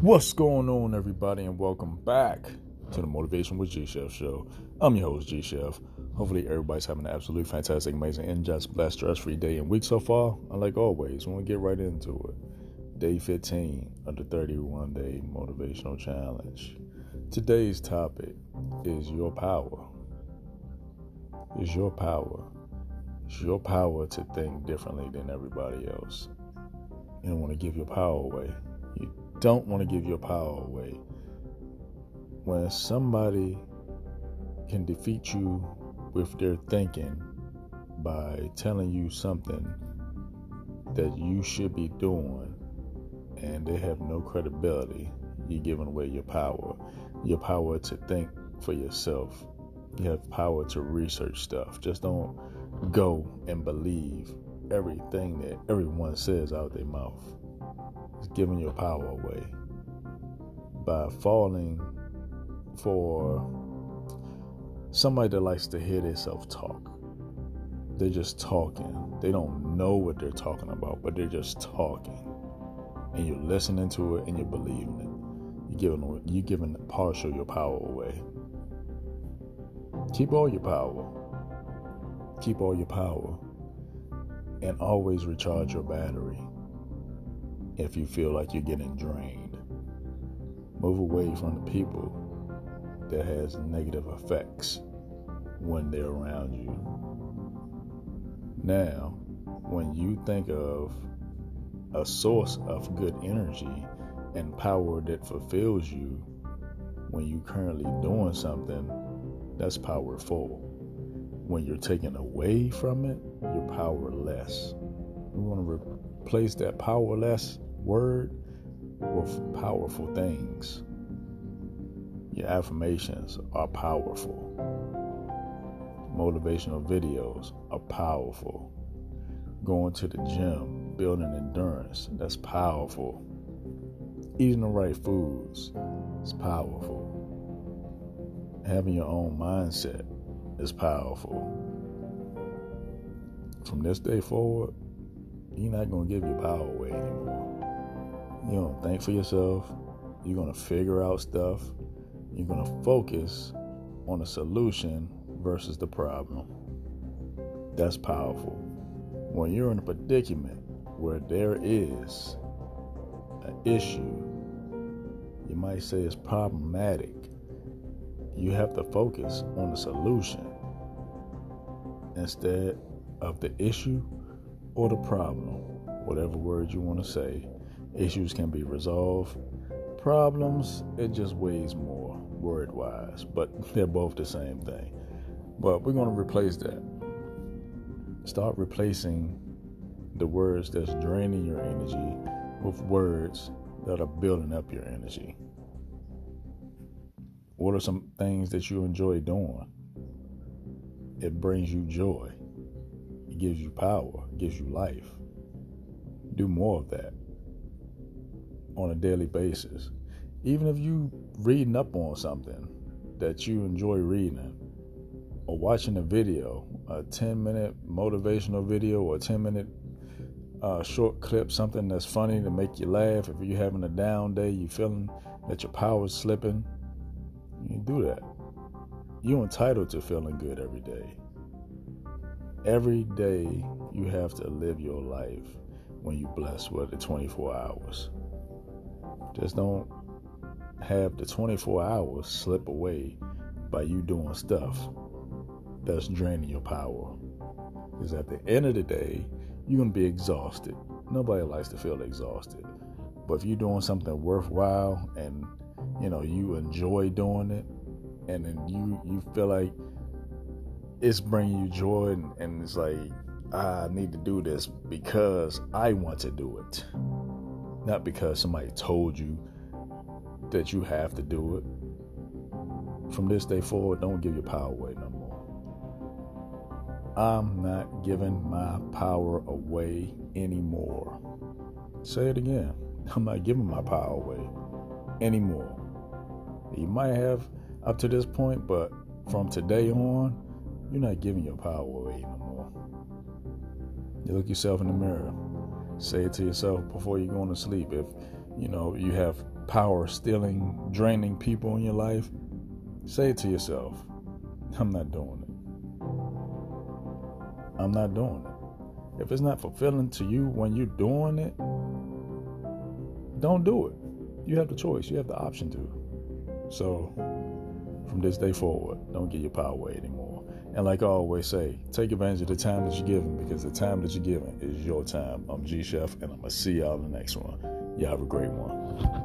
What's going on, everybody, and welcome back to the Motivation with G Chef show. I'm your host, G Chef. Hopefully, everybody's having an absolutely fantastic, amazing, and just blessed, stress free day and week so far. And like always, we're going to get right into it. Day 15 of the 31 day motivational challenge. Today's topic is your power. Is your power. It's your power to think differently than everybody else. You don't want to give your power away. You don't want to give your power away. When somebody can defeat you with their thinking by telling you something that you should be doing and they have no credibility, you're giving away your power. Your power to think for yourself. You have power to research stuff. Just don't go and believe everything that everyone says out their mouth. It's giving your power away by falling for somebody that likes to hear themselves talk. They're just talking. They don't know what they're talking about, but they're just talking. And you're listening to it and you're believing it. You're giving you're giving partial your power away. Keep all your power. Keep all your power. And always recharge your battery if you feel like you're getting drained. Move away from the people that has negative effects when they're around you. Now, when you think of a source of good energy and power that fulfills you when you're currently doing something, that's powerful. When you're taken away from it, you're powerless. We want to replace that powerless word with powerful things. Your affirmations are powerful. Motivational videos are powerful. Going to the gym, building endurance, that's powerful. Eating the right foods is powerful. Having your own mindset is powerful. From this day forward, you're not going to give your power away anymore. Going to think for yourself. You're going to figure out stuff. You're going to focus on the solution versus the problem. That's powerful. When you're in a predicament where there is an issue, you might say it's problematic. You have to focus on the solution instead of the issue or the problem, whatever word you want to say. Issues can be resolved. Problems, it just weighs more word wise, but they're both the same thing. But we're going to replace that. Start replacing the words that's draining your energy with words that are building up your energy. What are some things that you enjoy doing? It brings you joy. It gives you power, it gives you life. Do more of that on a daily basis. Even if you reading up on something that you enjoy reading or watching a video, a 10 minute motivational video or a 10 minute uh, short clip, something that's funny to make you laugh. If you're having a down day, you're feeling that your power's slipping, you do that. You're entitled to feeling good every day. Every day you have to live your life when you bless with the 24 hours. Just don't have the 24 hours slip away by you doing stuff that's draining your power. Because at the end of the day, you're going to be exhausted. Nobody likes to feel exhausted. But if you're doing something worthwhile and you know you enjoy doing it and then you you feel like it's bringing you joy and, and it's like ah, I need to do this because I want to do it not because somebody told you that you have to do it. From this day forward, don't give your power away no more. I'm not giving my power away anymore. Say it again. I'm not giving my power away anymore. You might have up to this point, but from today on, you're not giving your power away no more. You look yourself in the mirror say it to yourself before you're going to sleep. If you know you have power stealing, draining people in your life, say it to yourself I'm not doing it. I'm not doing it. If it's not fulfilling to you when you're doing it, don't do it. You have the choice, you have the option to. So, from this day forward, don't give your power away anymore. And like I always say, take advantage of the time that you're given because the time that you're given is your time. I'm G Chef, and I'm going to see y'all in the next one. Y'all have a great one.